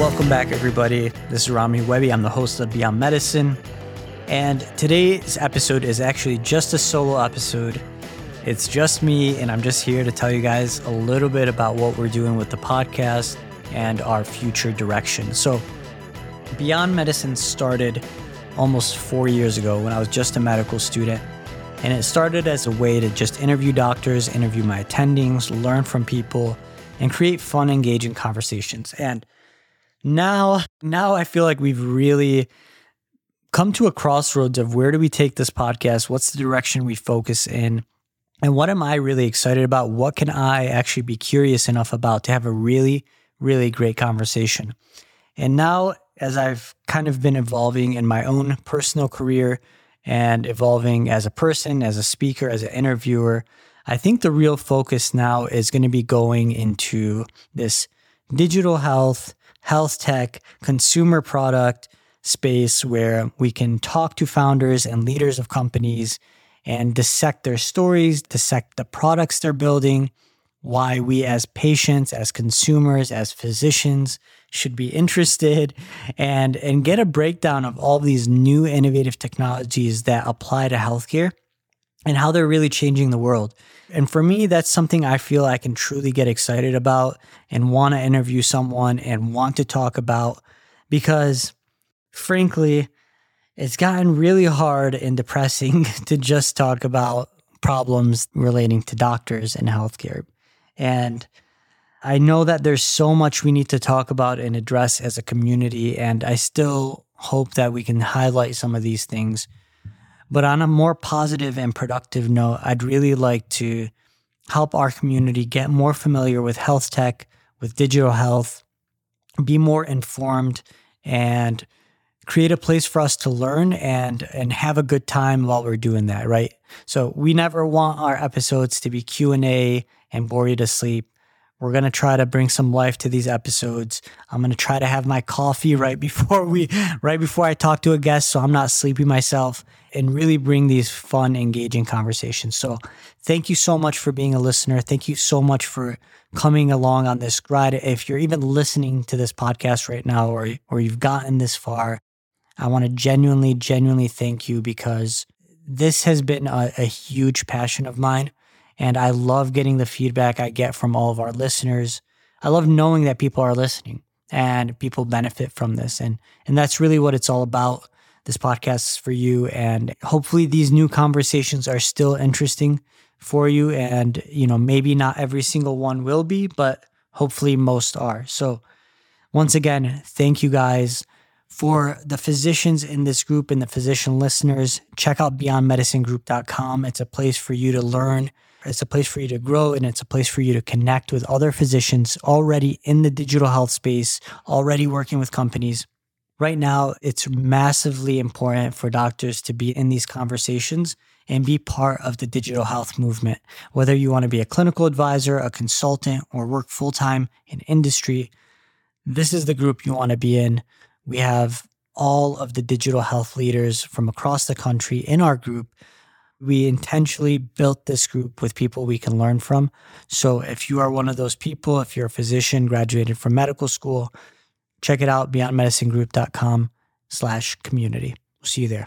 Welcome back, everybody. This is Rami Webby. I'm the host of Beyond Medicine. And today's episode is actually just a solo episode. It's just me, and I'm just here to tell you guys a little bit about what we're doing with the podcast and our future direction. So, Beyond Medicine started almost four years ago when I was just a medical student. And it started as a way to just interview doctors, interview my attendings, learn from people, and create fun, engaging conversations. And now, now I feel like we've really come to a crossroads of where do we take this podcast? What's the direction we focus in? And what am I really excited about? What can I actually be curious enough about to have a really, really great conversation? And now, as I've kind of been evolving in my own personal career and evolving as a person, as a speaker, as an interviewer, I think the real focus now is going to be going into this digital health, health tech, consumer product space where we can talk to founders and leaders of companies and dissect their stories, dissect the products they're building, why we as patients, as consumers, as physicians should be interested and and get a breakdown of all these new innovative technologies that apply to healthcare and how they're really changing the world. And for me, that's something I feel I can truly get excited about and want to interview someone and want to talk about because, frankly, it's gotten really hard and depressing to just talk about problems relating to doctors and healthcare. And I know that there's so much we need to talk about and address as a community. And I still hope that we can highlight some of these things but on a more positive and productive note, I'd really like to help our community get more familiar with health tech, with digital health, be more informed, and create a place for us to learn and and have a good time while we're doing that right so we never want our episodes to be q&a and bore you to sleep we're going to try to bring some life to these episodes. I'm going to try to have my coffee right before we right before I talk to a guest so I'm not sleepy myself and really bring these fun engaging conversations. So, thank you so much for being a listener. Thank you so much for coming along on this ride. If you're even listening to this podcast right now or or you've gotten this far, I want to genuinely genuinely thank you because this has been a, a huge passion of mine and I love getting the feedback I get from all of our listeners. I love knowing that people are listening and people benefit from this. And, and that's really what it's all about. This podcast is for you. And hopefully these new conversations are still interesting for you. And, you know, maybe not every single one will be, but hopefully most are. So once again, thank you guys. For the physicians in this group and the physician listeners, check out beyondmedicinegroup.com. It's a place for you to learn it's a place for you to grow and it's a place for you to connect with other physicians already in the digital health space, already working with companies. Right now, it's massively important for doctors to be in these conversations and be part of the digital health movement. Whether you want to be a clinical advisor, a consultant, or work full time in industry, this is the group you want to be in. We have all of the digital health leaders from across the country in our group we intentionally built this group with people we can learn from. So if you are one of those people, if you're a physician, graduated from medical school, check it out, beyondmedicinegroup.com slash community. We'll see you there.